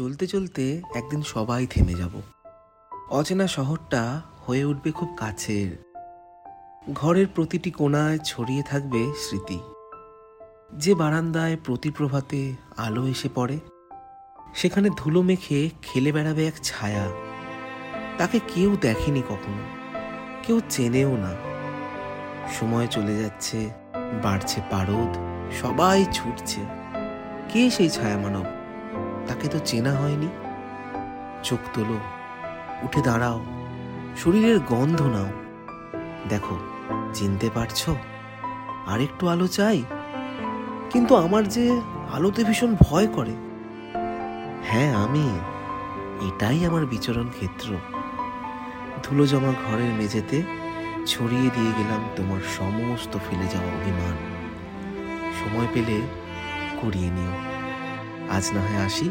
চলতে চলতে একদিন সবাই থেমে যাব। অচেনা শহরটা হয়ে উঠবে খুব কাছের। ঘরের প্রতিটি কোণায় ছড়িয়ে থাকবে স্মৃতি। যে বারান্দায় প্রতি প্রভাতে আলো এসে পড়ে, সেখানে ধুলো মেখে খেলে বেড়াবে এক ছায়া। তাকে কেউ দেখেনি কখনো, কেউ চেনেও না। সময় চলে যাচ্ছে, বাড়ছে পারদ, সবাই ছুটছে। কে সেই ছায়া মানব তাকে তো চেনা হয়নি। চোখ তোলো, উঠে দাঁড়াও, শরীরের গন্ধ নাও। দেখো, চিনতে পারছ? আরেকটু আলো চাই? কিন্তু আমার যে আলোতে ভীষণ ভয় করে। হ্যাঁ আমি। এটাই আমার বিচরণ ক্ষেত্র। ধুলো জমা ঘরের মেঝেতে ছড়িয়ে দিয়ে গেলাম তোমার সমস্ত ফেলে যাওয়া অভিমান। সময় পেলে করিয়ে নিও। আজ না হয় আসি।